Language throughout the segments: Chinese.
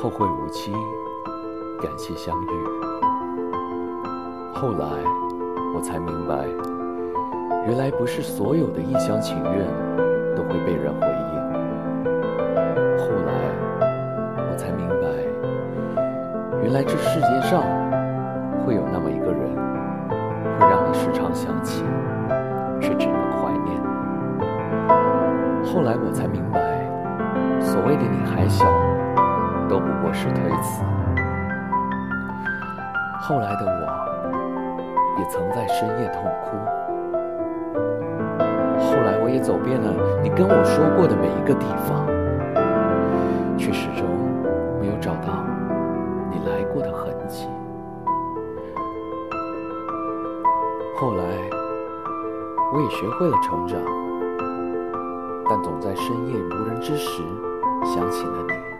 后会无期，感谢相遇。后来我才明白，原来不是所有的一厢情愿都会被人回应。后来我才明白，原来这世界上会有那么一个人，会让你时常想起，却只能怀念。后来我才明白，所谓的你还小。是推辞。后来的我，也曾在深夜痛哭。后来我也走遍了你跟我说过的每一个地方，却始终没有找到你来过的痕迹。后来，我也学会了成长，但总在深夜无人之时，想起了你。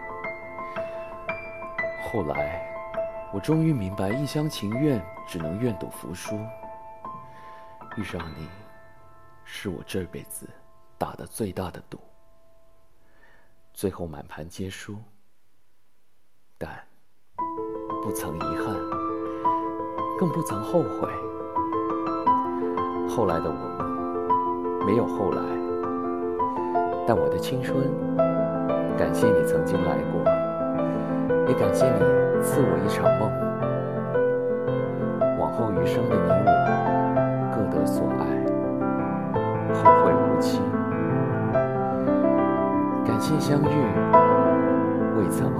后来，我终于明白，一厢情愿只能愿赌。服输。遇上你，是我这辈子打的最大的赌。最后满盘皆输，但不曾遗憾，更不曾后悔。后来的我们没有后来，但我的青春，感谢你曾经来过。也感谢你赐我一场梦，往后余生的你我各得所爱，后会无期。感谢相遇，未曾。